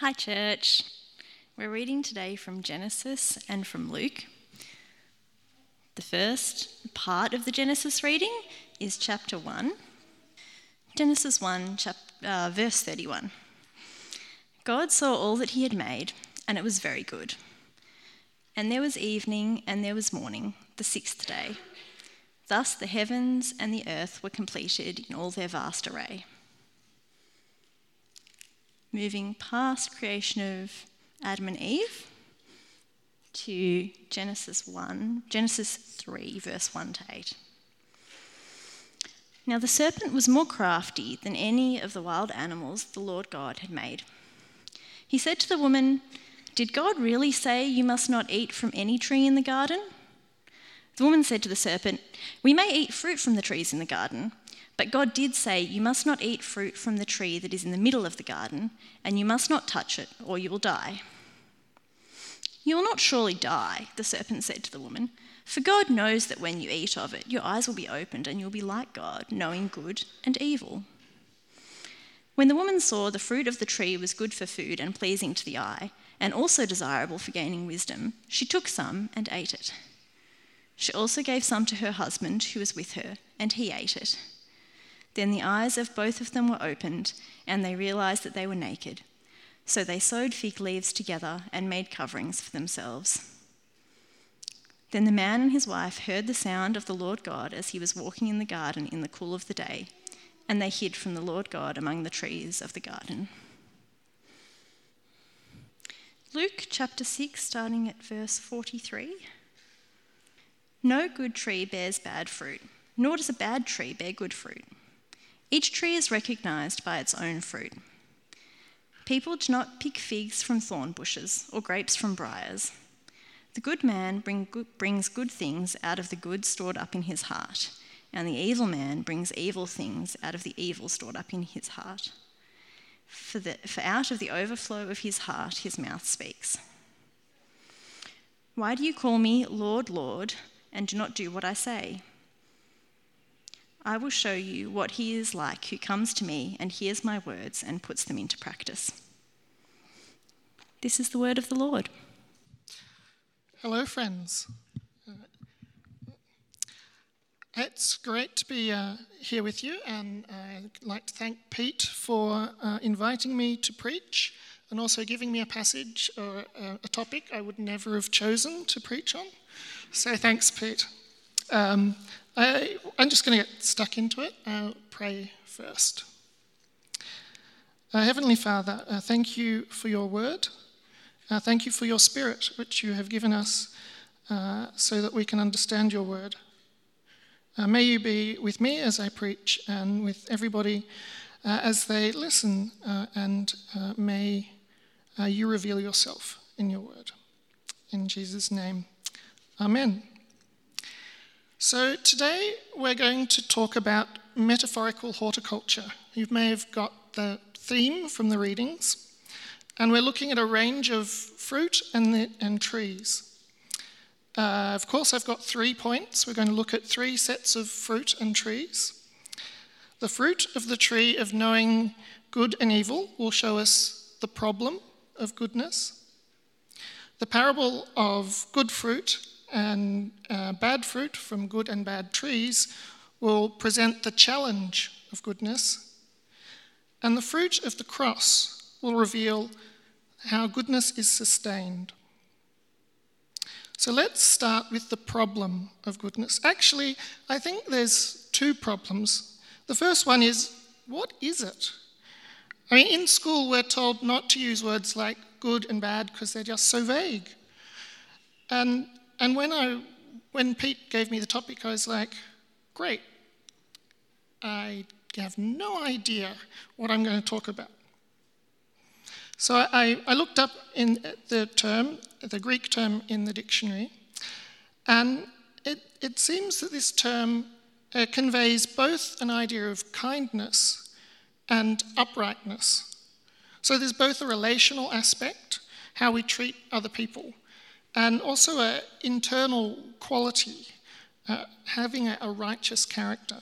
Hi, church. We're reading today from Genesis and from Luke. The first part of the Genesis reading is chapter 1. Genesis 1, chap- uh, verse 31. God saw all that he had made, and it was very good. And there was evening, and there was morning, the sixth day. Thus the heavens and the earth were completed in all their vast array. Moving past creation of Adam and Eve to Genesis 1, Genesis 3, verse 1 to 8. Now the serpent was more crafty than any of the wild animals the Lord God had made. He said to the woman, Did God really say you must not eat from any tree in the garden? The woman said to the serpent, We may eat fruit from the trees in the garden, but God did say, You must not eat fruit from the tree that is in the middle of the garden, and you must not touch it, or you will die. You will not surely die, the serpent said to the woman, for God knows that when you eat of it, your eyes will be opened, and you'll be like God, knowing good and evil. When the woman saw the fruit of the tree was good for food and pleasing to the eye, and also desirable for gaining wisdom, she took some and ate it. She also gave some to her husband who was with her, and he ate it. Then the eyes of both of them were opened, and they realized that they were naked. So they sewed fig leaves together and made coverings for themselves. Then the man and his wife heard the sound of the Lord God as he was walking in the garden in the cool of the day, and they hid from the Lord God among the trees of the garden. Luke chapter 6, starting at verse 43. No good tree bears bad fruit, nor does a bad tree bear good fruit. Each tree is recognized by its own fruit. People do not pick figs from thorn bushes or grapes from briars. The good man bring good, brings good things out of the good stored up in his heart, and the evil man brings evil things out of the evil stored up in his heart. For, the, for out of the overflow of his heart his mouth speaks. Why do you call me Lord, Lord, and do not do what I say? I will show you what he is like who comes to me and hears my words and puts them into practice. This is the word of the Lord. Hello, friends. Uh, it's great to be uh, here with you, and I'd like to thank Pete for uh, inviting me to preach and also giving me a passage or a, a topic I would never have chosen to preach on. So thanks, Pete. Um, I, am just going to get stuck into it. I'll pray first. Uh, Heavenly Father, uh, thank you for your word. Uh, thank you for your spirit, which you have given us uh, so that we can understand your word. Uh, may you be with me as I preach and with everybody uh, as they listen, and may you reveal yourself in your word. In Jesus' name, amen. So, today we're going to talk about metaphorical horticulture. You may have got the theme from the readings. And we're looking at a range of fruit and, the, and trees. Uh, of course, I've got three points. We're going to look at three sets of fruit and trees. The fruit of the tree of knowing good and evil will show us the problem of goodness. The parable of good fruit and uh, bad fruit from good and bad trees will present the challenge of goodness. And the fruit of the cross will reveal how goodness is sustained. So let's start with the problem of goodness. Actually, I think there's two problems. The first one is what is it? I mean, in school, we're told not to use words like good and bad because they're just so vague. And and when, I, when Pete gave me the topic, I was like, great. I have no idea what I'm going to talk about. So I, I looked up in the term, the Greek term in the dictionary, and it, it seems that this term uh, conveys both an idea of kindness and uprightness. So there's both a relational aspect, how we treat other people, and also an internal quality, uh, having a, a righteous character.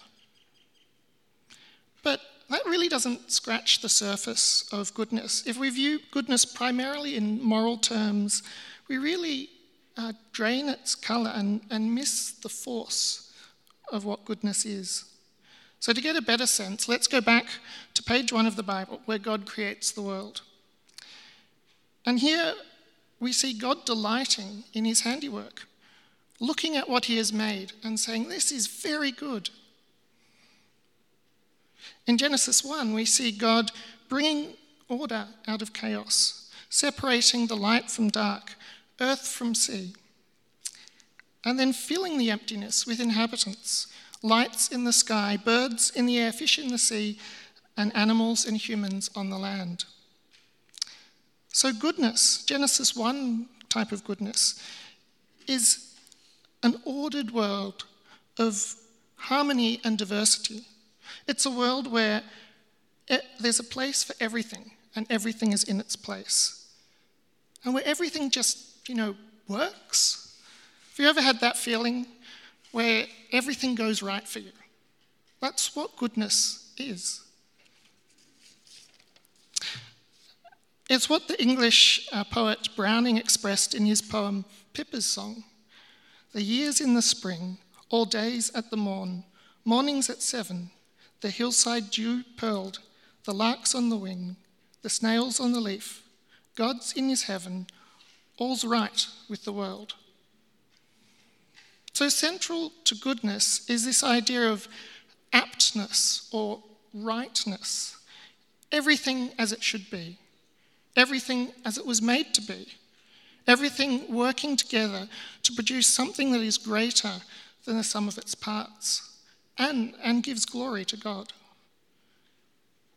But that really doesn't scratch the surface of goodness. If we view goodness primarily in moral terms, we really uh, drain its colour and, and miss the force of what goodness is. So, to get a better sense, let's go back to page one of the Bible where God creates the world. And here we see God delighting in his handiwork, looking at what he has made and saying, This is very good. In Genesis 1, we see God bringing order out of chaos, separating the light from dark, earth from sea, and then filling the emptiness with inhabitants, lights in the sky, birds in the air, fish in the sea, and animals and humans on the land. So, goodness, Genesis 1 type of goodness, is an ordered world of harmony and diversity it's a world where it, there's a place for everything, and everything is in its place. And where everything just, you know, works. Have you ever had that feeling where everything goes right for you? That's what goodness is. It's what the English uh, poet Browning expressed in his poem Pippa's Song. The years in the spring, all days at the morn, mornings at seven, the hillside dew pearled, the larks on the wing, the snails on the leaf, God's in his heaven, all's right with the world. So, central to goodness is this idea of aptness or rightness. Everything as it should be, everything as it was made to be, everything working together to produce something that is greater than the sum of its parts and, and gives glory to God.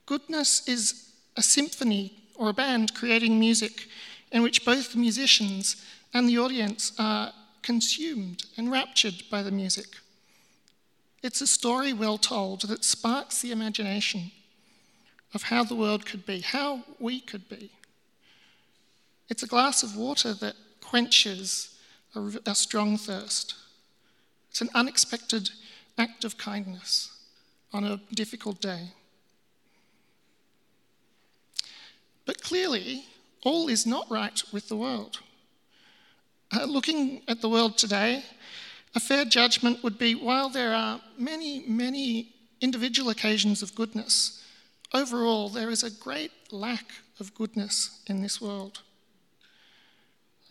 Goodness is a symphony or a band creating music in which both the musicians and the audience are consumed and raptured by the music. It's a story well told that sparks the imagination of how the world could be, how we could be. It's a glass of water that quenches a, a strong thirst. It's an unexpected act of kindness on a difficult day. But clearly, all is not right with the world. Uh, looking at the world today, a fair judgment would be while there are many, many individual occasions of goodness, overall there is a great lack of goodness in this world.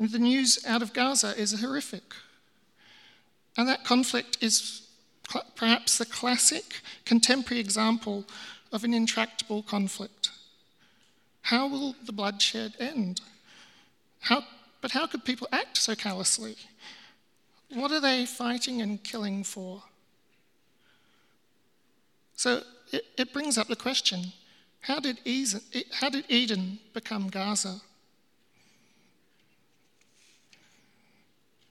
And the news out of Gaza is horrific. And that conflict is perhaps the classic contemporary example of an intractable conflict. How will the bloodshed end? How, but how could people act so callously? What are they fighting and killing for? So it, it brings up the question how did, Eden, how did Eden become Gaza?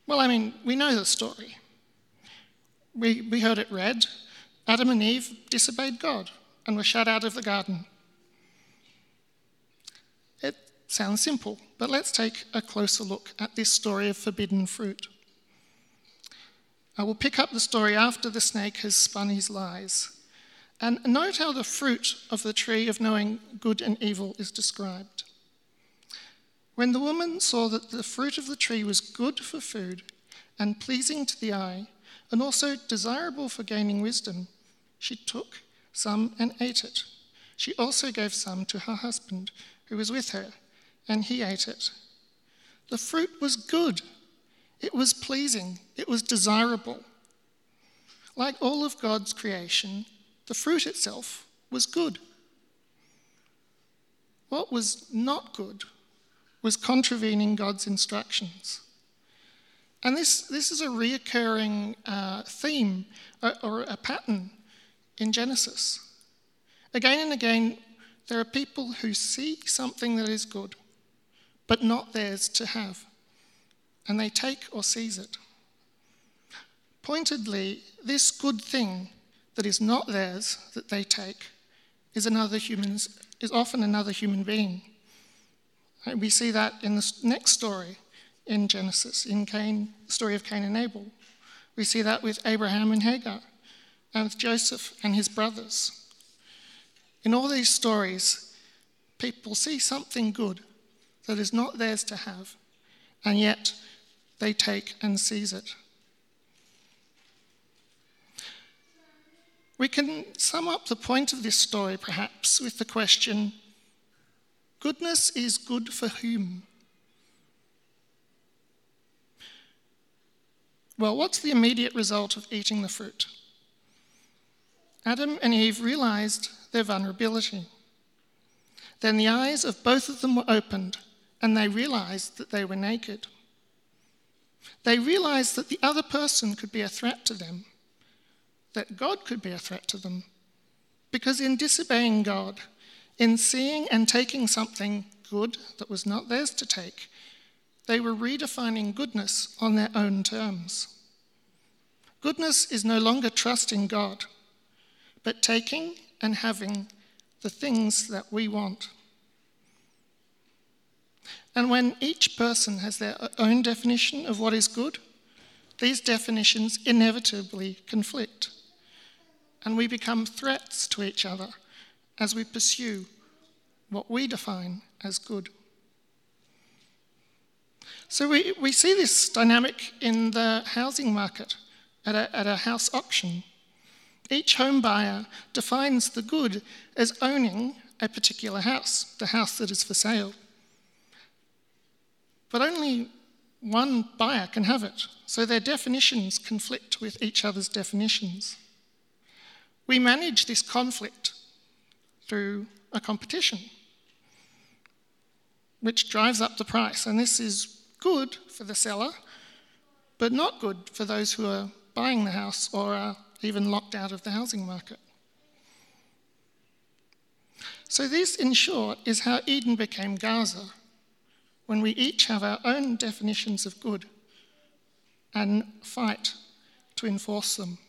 Well, I mean, we know the story we, we heard it read Adam and Eve disobeyed God and were shut out of the garden. It sounds simple, but let's take a closer look at this story of forbidden fruit. I will pick up the story after the snake has spun his lies. And note how the fruit of the tree of knowing good and evil is described. When the woman saw that the fruit of the tree was good for food and pleasing to the eye, and also desirable for gaining wisdom, she took some and ate it. She also gave some to her husband, who was with her, and he ate it. The fruit was good, it was pleasing, it was desirable. Like all of God's creation, the fruit itself was good. What was not good was contravening God's instructions. And this, this is a reoccurring uh, theme or, or a pattern in Genesis. Again and again, there are people who see something that is good, but not theirs to have, and they take or seize it. Pointedly, this good thing that is not theirs that they take is another human's is often another human being. We see that in the next story in Genesis, in Cain, the story of Cain and Abel. We see that with Abraham and Hagar, and with Joseph and his brothers. In all these stories, people see something good that is not theirs to have, and yet they take and seize it. We can sum up the point of this story perhaps with the question goodness is good for whom? Well, what's the immediate result of eating the fruit? Adam and Eve realized their vulnerability. Then the eyes of both of them were opened, and they realized that they were naked. They realized that the other person could be a threat to them, that God could be a threat to them, because in disobeying God, in seeing and taking something good that was not theirs to take, they were redefining goodness on their own terms. Goodness is no longer trusting God, but taking and having the things that we want. And when each person has their own definition of what is good, these definitions inevitably conflict. And we become threats to each other as we pursue what we define as good. So we, we see this dynamic in the housing market at a, at a house auction. Each home buyer defines the good as owning a particular house, the house that is for sale. But only one buyer can have it, so their definitions conflict with each other's definitions. We manage this conflict through a competition, which drives up the price, and this is good for the seller, but not good for those who are buying the house or are even locked out of the housing market. So, this, in short, is how Eden became Gaza, when we each have our own definitions of good and fight to enforce them.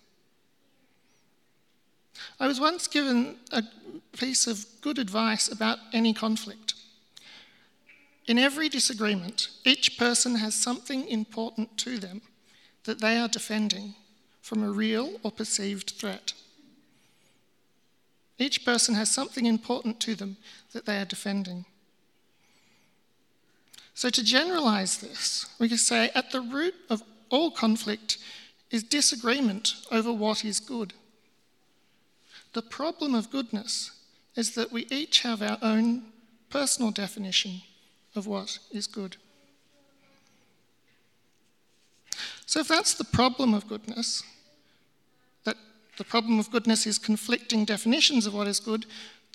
I was once given a piece of good advice about any conflict. In every disagreement, each person has something important to them that they are defending from a real or perceived threat. Each person has something important to them that they are defending. So, to generalize this, we can say at the root of all conflict is disagreement over what is good. The problem of goodness is that we each have our own personal definition of what is good. So, if that's the problem of goodness, that the problem of goodness is conflicting definitions of what is good,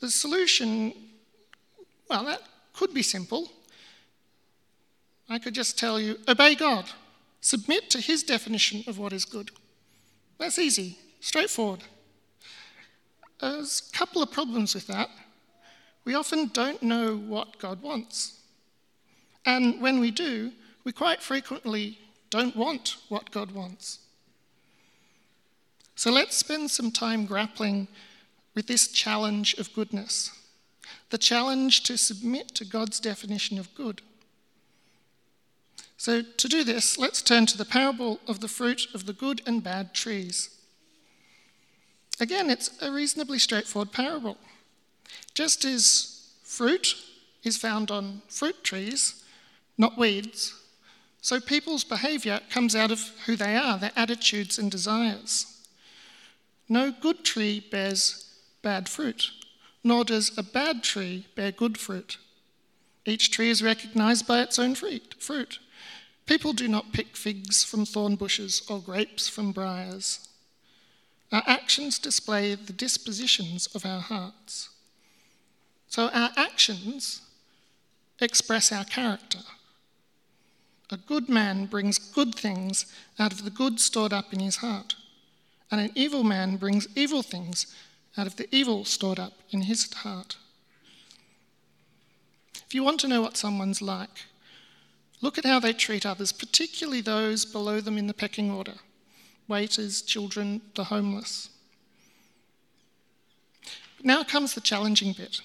the solution, well, that could be simple. I could just tell you obey God, submit to His definition of what is good. That's easy, straightforward. There's a couple of problems with that. We often don't know what God wants. And when we do, we quite frequently don't want what God wants. So let's spend some time grappling with this challenge of goodness the challenge to submit to God's definition of good. So, to do this, let's turn to the parable of the fruit of the good and bad trees. Again, it's a reasonably straightforward parable. Just as fruit is found on fruit trees, not weeds. So people's behaviour comes out of who they are, their attitudes and desires. No good tree bears bad fruit, nor does a bad tree bear good fruit. Each tree is recognised by its own fruit. People do not pick figs from thorn bushes or grapes from briars. Our actions display the dispositions of our hearts. So our actions express our character. A good man brings good things out of the good stored up in his heart, and an evil man brings evil things out of the evil stored up in his heart. If you want to know what someone's like, look at how they treat others, particularly those below them in the pecking order waiters, children, the homeless. But now comes the challenging bit.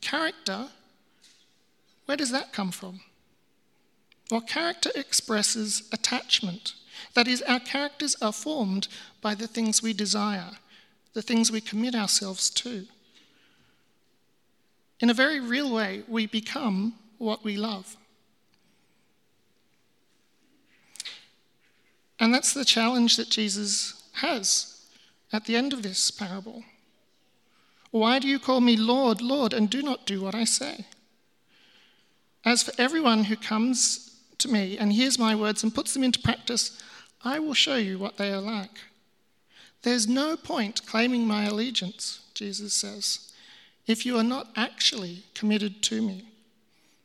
Character, where does that come from? Well, character expresses attachment. That is, our characters are formed by the things we desire, the things we commit ourselves to. In a very real way, we become what we love. And that's the challenge that Jesus has at the end of this parable. Why do you call me Lord, Lord, and do not do what I say? As for everyone who comes to me and hears my words and puts them into practice, I will show you what they are like. There's no point claiming my allegiance, Jesus says, if you are not actually committed to me,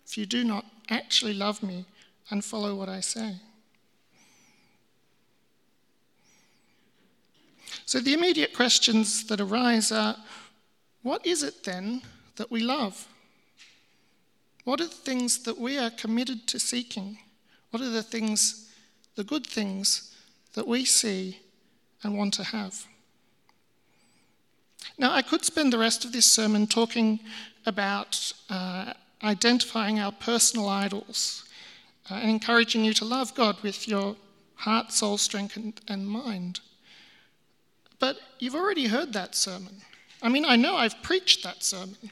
if you do not actually love me and follow what I say. So the immediate questions that arise are what is it then that we love? What are the things that we are committed to seeking? What are the things, the good things that we see and want to have? Now, I could spend the rest of this sermon talking about uh, identifying our personal idols uh, and encouraging you to love God with your heart, soul, strength, and, and mind. But you've already heard that sermon. I mean, I know I've preached that sermon.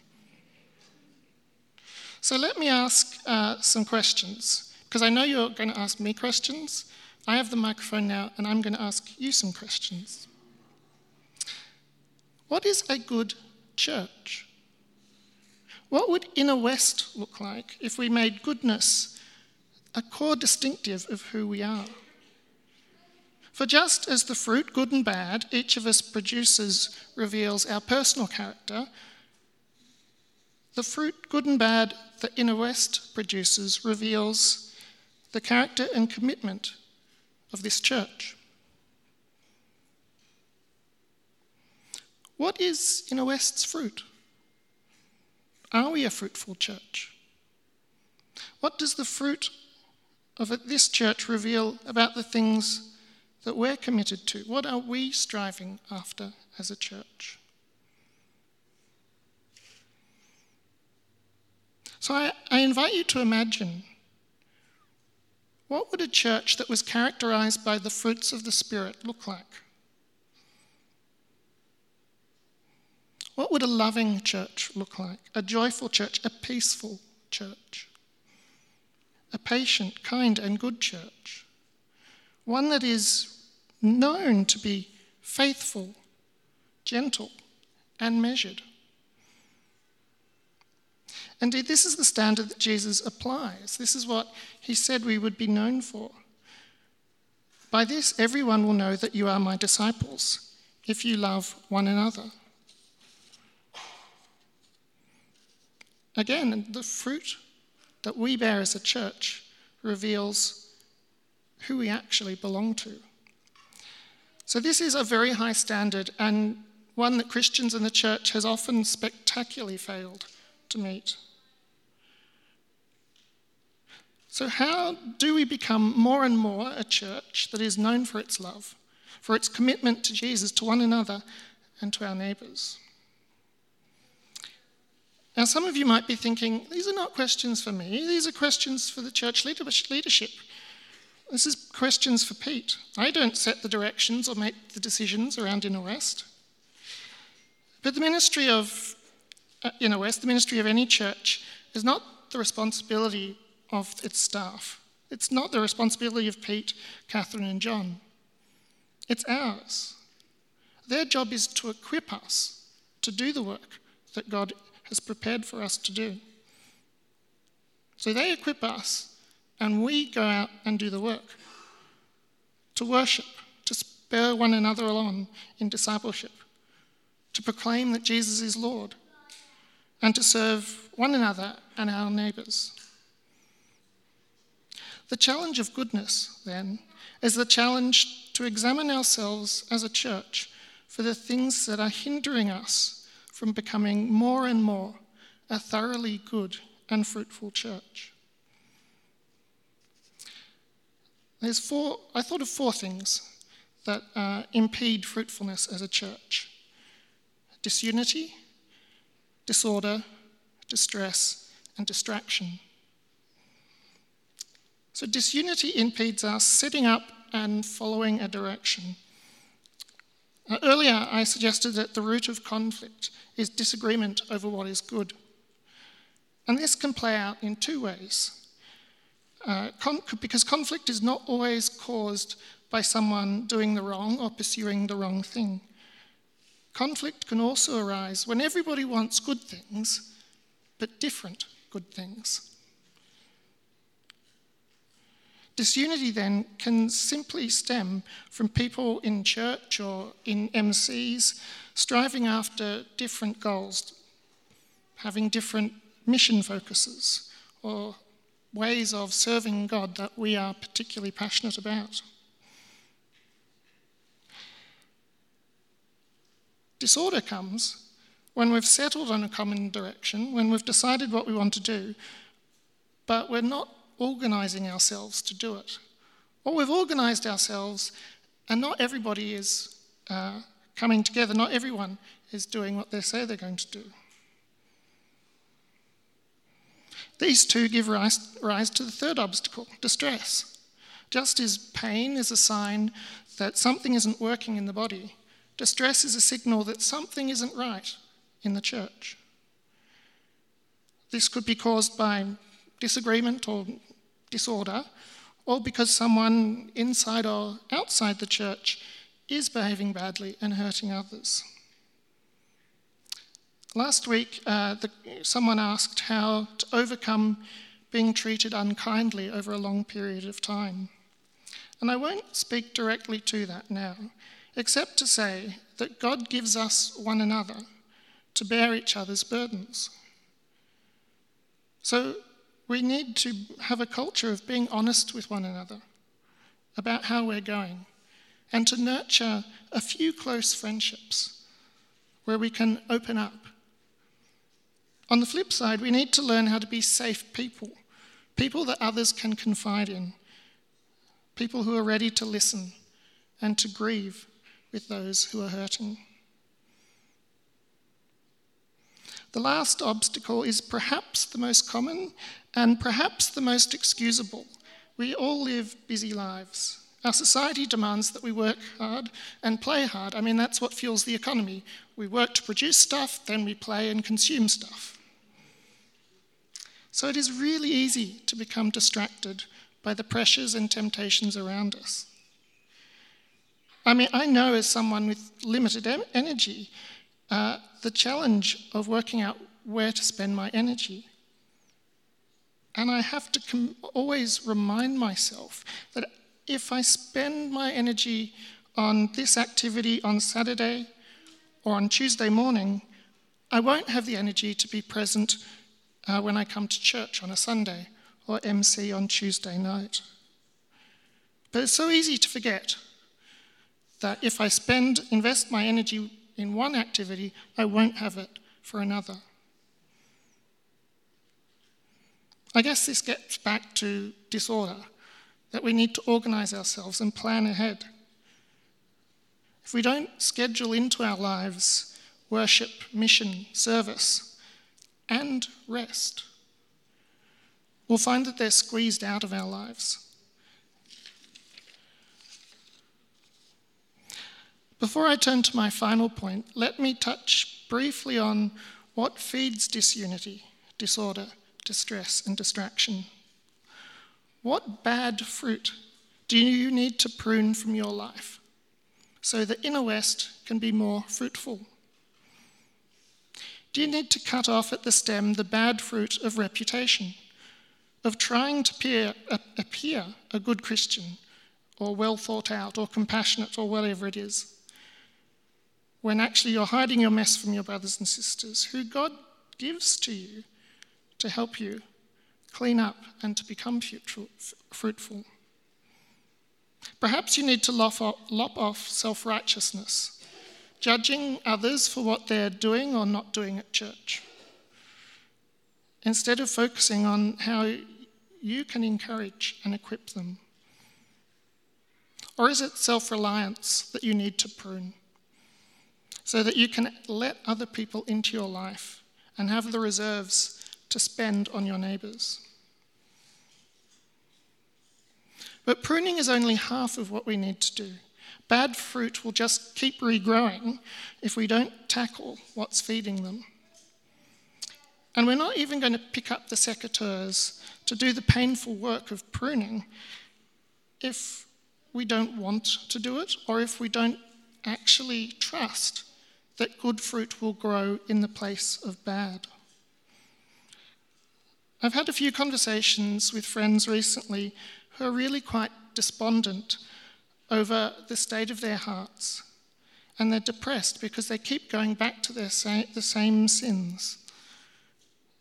So let me ask uh, some questions, because I know you're going to ask me questions. I have the microphone now, and I'm going to ask you some questions. What is a good church? What would Inner West look like if we made goodness a core distinctive of who we are? For just as the fruit, good and bad, each of us produces, reveals our personal character, the fruit, good and bad, that Inner West produces reveals the character and commitment of this church. What is Inner West's fruit? Are we a fruitful church? What does the fruit of this church reveal about the things that we're committed to? What are we striving after as a church? So I, I invite you to imagine what would a church that was characterized by the fruits of the Spirit look like? What would a loving church look like? A joyful church, a peaceful church, a patient, kind, and good church, one that is known to be faithful, gentle, and measured. Indeed, this is the standard that Jesus applies. This is what he said we would be known for. By this, everyone will know that you are my disciples, if you love one another. Again, the fruit that we bear as a church reveals who we actually belong to. So, this is a very high standard and one that Christians in the church has often spectacularly failed to meet. So, how do we become more and more a church that is known for its love, for its commitment to Jesus, to one another, and to our neighbours? Now, some of you might be thinking, these are not questions for me, these are questions for the church leadership. This is questions for Pete. I don't set the directions or make the decisions around Inner West. But the ministry of uh, Inner West, the ministry of any church, is not the responsibility of its staff. It's not the responsibility of Pete, Catherine, and John. It's ours. Their job is to equip us to do the work that God has prepared for us to do. So they equip us, and we go out and do the work to worship, to spur one another along in discipleship, to proclaim that Jesus is Lord, and to serve one another and our neighbours. The challenge of goodness, then, is the challenge to examine ourselves as a church for the things that are hindering us from becoming more and more a thoroughly good and fruitful church. There's four, I thought of four things that uh, impede fruitfulness as a church disunity, disorder, distress, and distraction. So disunity impedes us setting up and following a direction. Earlier, I suggested that the root of conflict is disagreement over what is good. And this can play out in two ways. Uh, because conflict is not always caused by someone doing the wrong or pursuing the wrong thing. Conflict can also arise when everybody wants good things, but different good things. Disunity then can simply stem from people in church or in MCs striving after different goals, having different mission focuses, or ways of serving God that we are particularly passionate about. Disorder comes when we've settled on a common direction, when we've decided what we want to do, but we're not organising ourselves to do it. Or we've organised ourselves, and not everybody is uh, coming together, not everyone is doing what they say they're going to do. These two give rise, rise to the third obstacle distress. Just as pain is a sign that something isn't working in the body, distress is a signal that something isn't right in the church. This could be caused by disagreement or disorder, or because someone inside or outside the church is behaving badly and hurting others. Last week, uh, the, someone asked how to overcome being treated unkindly over a long period of time. And I won't speak directly to that now, except to say that God gives us one another to bear each other's burdens. So we need to have a culture of being honest with one another about how we're going and to nurture a few close friendships where we can open up. On the flip side, we need to learn how to be safe people, people that others can confide in, people who are ready to listen and to grieve with those who are hurting. The last obstacle is perhaps the most common and perhaps the most excusable. We all live busy lives. Our society demands that we work hard and play hard. I mean, that's what fuels the economy. We work to produce stuff, then we play and consume stuff. So it is really easy to become distracted by the pressures and temptations around us. I mean, I know as someone with limited energy, uh, the challenge of working out where to spend my energy. And I have to com- always remind myself that if I spend my energy on this activity on Saturday or on Tuesday morning, I won't have the energy to be present uh, when I come to church on a Sunday or MC on Tuesday night. But it's so easy to forget that if I spend, invest my energy in one activity, I won't have it for another. I guess this gets back to disorder, that we need to organise ourselves and plan ahead. If we don't schedule into our lives worship, mission, service, and rest, we'll find that they're squeezed out of our lives. Before I turn to my final point, let me touch briefly on what feeds disunity, disorder, distress, and distraction. What bad fruit do you need to prune from your life so the Inner West can be more fruitful? Do you need to cut off at the stem the bad fruit of reputation, of trying to appear, appear a good Christian, or well thought out, or compassionate, or whatever it is, when actually you're hiding your mess from your brothers and sisters, who God gives to you to help you clean up and to become fruitful. Perhaps you need to lop off self righteousness, judging others for what they're doing or not doing at church, instead of focusing on how you can encourage and equip them. Or is it self reliance that you need to prune so that you can let other people into your life and have the reserves to spend on your neighbours. But pruning is only half of what we need to do. Bad fruit will just keep regrowing if we don't tackle what's feeding them. And we're not even going to pick up the secateurs to do the painful work of pruning if we don't want to do it or if we don't actually trust that good fruit will grow in the place of bad. I've had a few conversations with friends recently who are really quite despondent over the state of their hearts. And they're depressed because they keep going back to their sa- the same sins.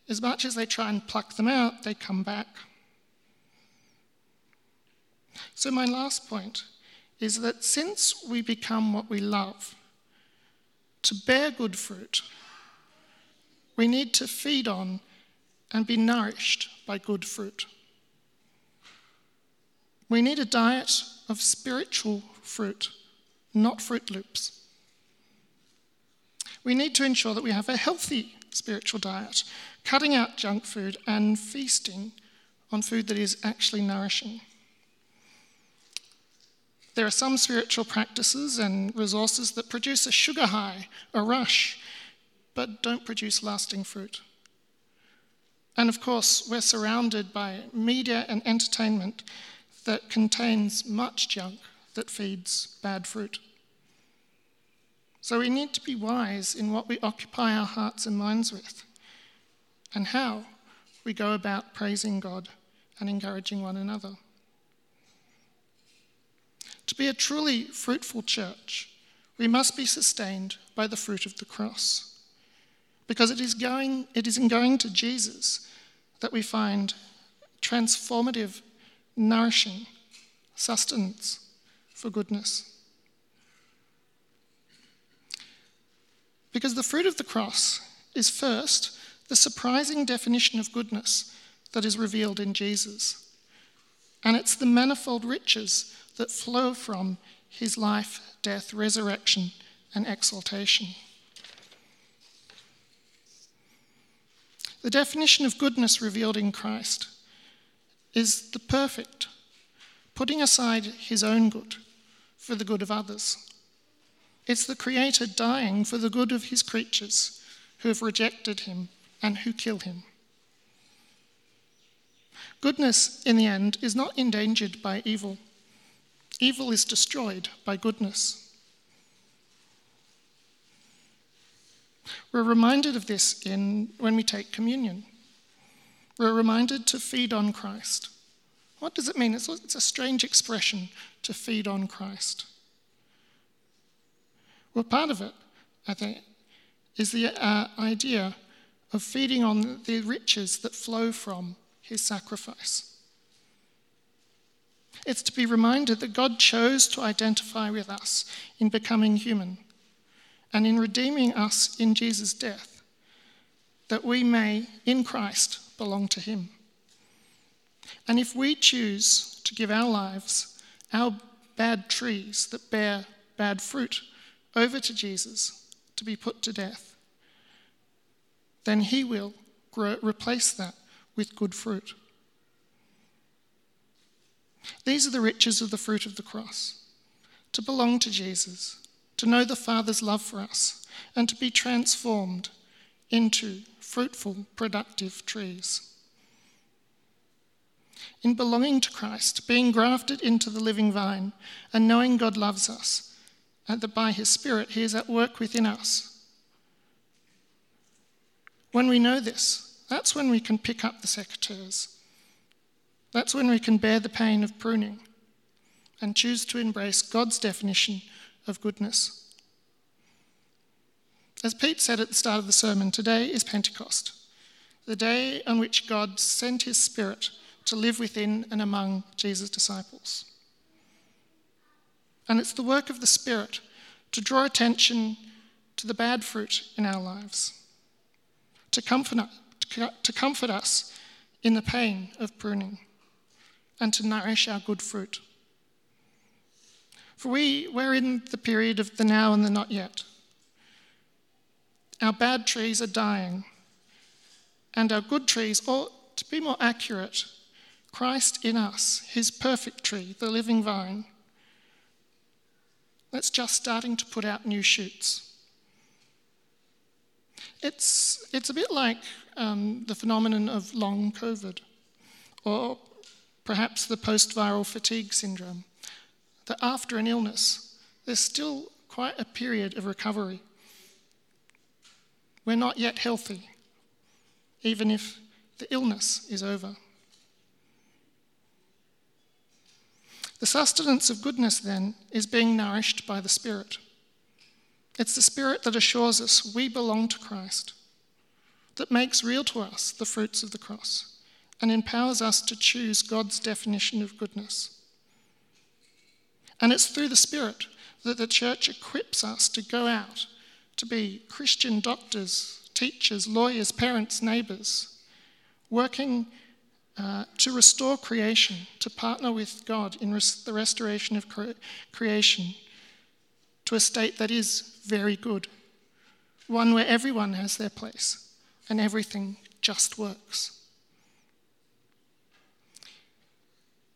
As much as they try and pluck them out, they come back. So, my last point is that since we become what we love, to bear good fruit, we need to feed on and be nourished by good fruit. We need a diet of spiritual fruit, not Froot Loops. We need to ensure that we have a healthy spiritual diet, cutting out junk food and feasting on food that is actually nourishing. There are some spiritual practices and resources that produce a sugar high, a rush, but don't produce lasting fruit. And of course, we're surrounded by media and entertainment that contains much junk that feeds bad fruit. So we need to be wise in what we occupy our hearts and minds with and how we go about praising God and encouraging one another. To be a truly fruitful church, we must be sustained by the fruit of the cross. Because it is, going, it is in going to Jesus that we find transformative, nourishing sustenance for goodness. Because the fruit of the cross is first the surprising definition of goodness that is revealed in Jesus. And it's the manifold riches that flow from his life, death, resurrection, and exaltation. The definition of goodness revealed in Christ is the perfect, putting aside his own good for the good of others. It's the Creator dying for the good of his creatures who have rejected him and who kill him. Goodness, in the end, is not endangered by evil. Evil is destroyed by goodness. We're reminded of this in, when we take communion. We're reminded to feed on Christ. What does it mean? It's, it's a strange expression to feed on Christ. Well, part of it, I think, is the uh, idea of feeding on the riches that flow from his sacrifice. It's to be reminded that God chose to identify with us in becoming human and in redeeming us in Jesus' death, that we may, in Christ, belong to Him. And if we choose to give our lives, our bad trees that bear bad fruit, over to Jesus to be put to death, then He will grow, replace that with good fruit. These are the riches of the fruit of the cross to belong to Jesus, to know the Father's love for us, and to be transformed into fruitful, productive trees. In belonging to Christ, being grafted into the living vine, and knowing God loves us, and that by His Spirit He is at work within us. When we know this, that's when we can pick up the secateurs that's when we can bear the pain of pruning and choose to embrace God's definition of goodness. As Pete said at the start of the sermon, today is Pentecost, the day on which God sent his Spirit to live within and among Jesus' disciples. And it's the work of the Spirit to draw attention to the bad fruit in our lives, to comfort, to comfort us in the pain of pruning and to nourish our good fruit. For we, we're in the period of the now and the not yet. Our bad trees are dying, and our good trees, or to be more accurate, Christ in us, his perfect tree, the living vine, that's just starting to put out new shoots. It's, it's a bit like um, the phenomenon of long COVID, or perhaps the post viral fatigue syndrome, that after an illness, there's still quite a period of recovery. We're not yet healthy, even if the illness is over. The sustenance of goodness, then, is being nourished by the Spirit. It's the Spirit that assures us we belong to Christ, that makes real to us the fruits of the cross, and empowers us to choose God's definition of goodness. And it's through the Spirit that the church equips us to go out to be Christian doctors, teachers, lawyers, parents, neighbours, working uh, to restore creation, to partner with God in res- the restoration of cre- creation to a state that is very good, one where everyone has their place and everything just works.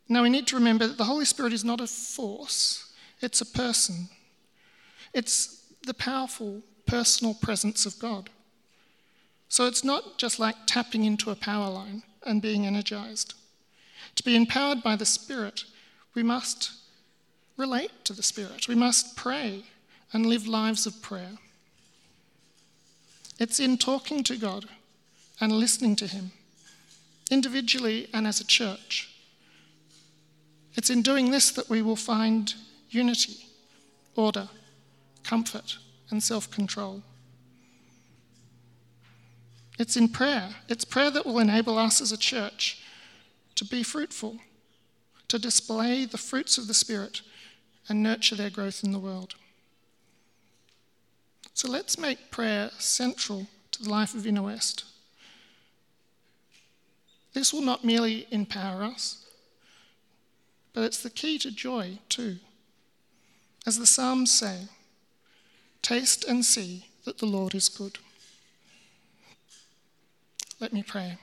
Now we need to remember that the Holy Spirit is not a force, it's a person. It's the powerful personal presence of God. So it's not just like tapping into a power line and being energized. To be empowered by the Spirit, we must relate to the Spirit. We must pray and live lives of prayer. It's in talking to God and listening to Him, individually and as a church. It's in doing this that we will find unity, order, comfort, and self control. It's in prayer. It's prayer that will enable us as a church to be fruitful, to display the fruits of the Spirit and nurture their growth in the world. So let's make prayer central to the life of Inner West. This will not merely empower us, but it's the key to joy too. As the Psalms say, taste and see that the Lord is good. Let me pray.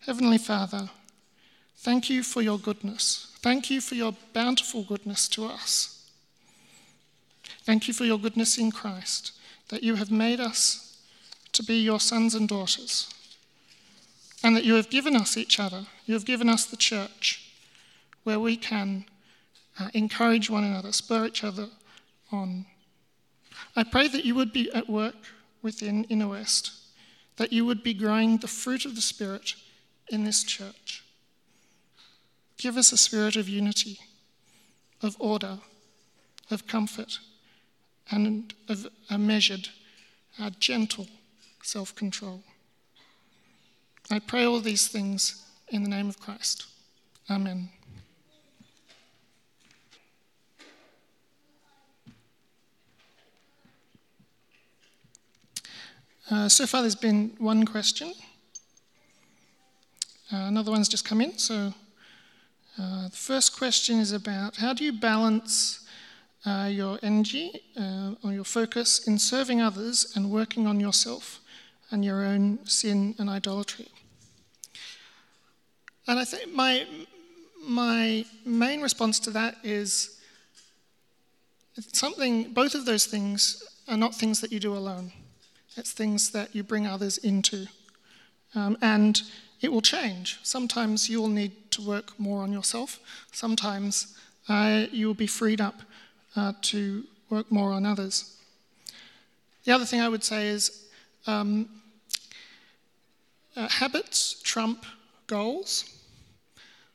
Heavenly Father, thank you for your goodness. Thank you for your bountiful goodness to us. Thank you for your goodness in Christ, that you have made us to be your sons and daughters, and that you have given us each other. You have given us the church where we can uh, encourage one another, spur each other on. I pray that you would be at work within Inner West, that you would be growing the fruit of the Spirit in this church. Give us a spirit of unity, of order, of comfort, and of a measured, a gentle self control. I pray all these things in the name of Christ. Amen. Uh, so far, there's been one question. Uh, another one's just come in. So, uh, the first question is about how do you balance uh, your energy uh, or your focus in serving others and working on yourself and your own sin and idolatry? And I think my, my main response to that is something, both of those things are not things that you do alone. It's things that you bring others into. Um, and it will change. Sometimes you will need to work more on yourself. Sometimes uh, you will be freed up uh, to work more on others. The other thing I would say is um, uh, habits trump goals.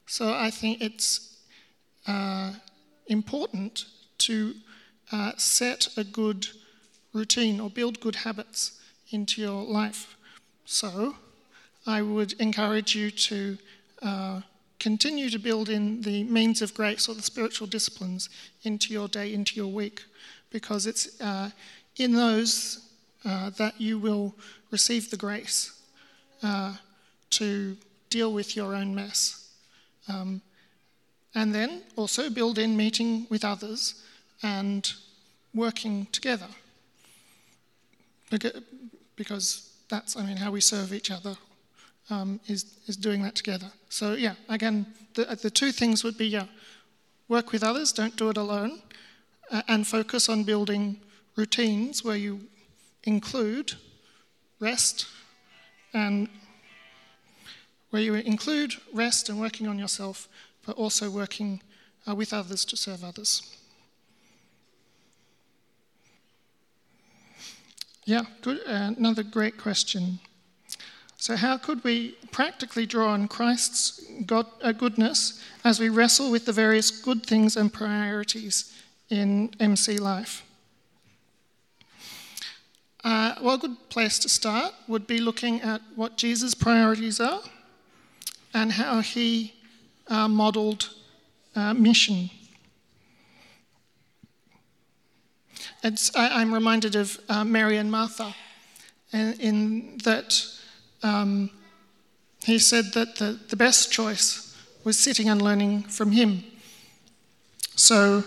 So I think it's uh, important to uh, set a good routine or build good habits into your life. So, I would encourage you to uh, continue to build in the means of grace or the spiritual disciplines into your day, into your week, because it's uh, in those uh, that you will receive the grace uh, to deal with your own mess. Um, and then also build in meeting with others and working together because that's, I mean, how we serve each other um, is, is doing that together. So, yeah, again, the, the two things would be, yeah, work with others, don't do it alone, uh, and focus on building routines where you include rest and where you include rest and working on yourself, but also working uh, with others to serve others. Yeah, good. Uh, another great question. So, how could we practically draw on Christ's God, uh, goodness as we wrestle with the various good things and priorities in MC life? Uh, well, a good place to start would be looking at what Jesus' priorities are and how he uh, modeled uh, mission. It's, I, am reminded of uh, Mary and Martha, in, in that um, he said that the, the best choice was sitting and learning from him. So,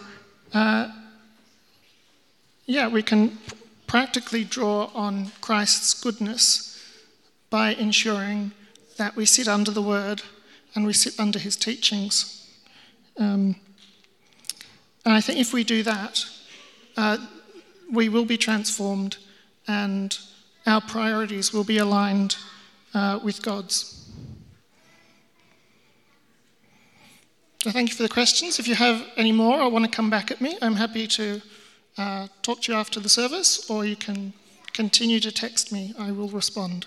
uh, yeah, we can practically draw on Christ's goodness by ensuring that we sit under the word and we sit under his teachings. Um, and I think if we do that, uh, we will be transformed and our priorities will be aligned uh, with God's. Thank you for the questions. If you have any more or want to come back at me, I'm happy to uh, talk to you after the service, or you can continue to text me. I will respond.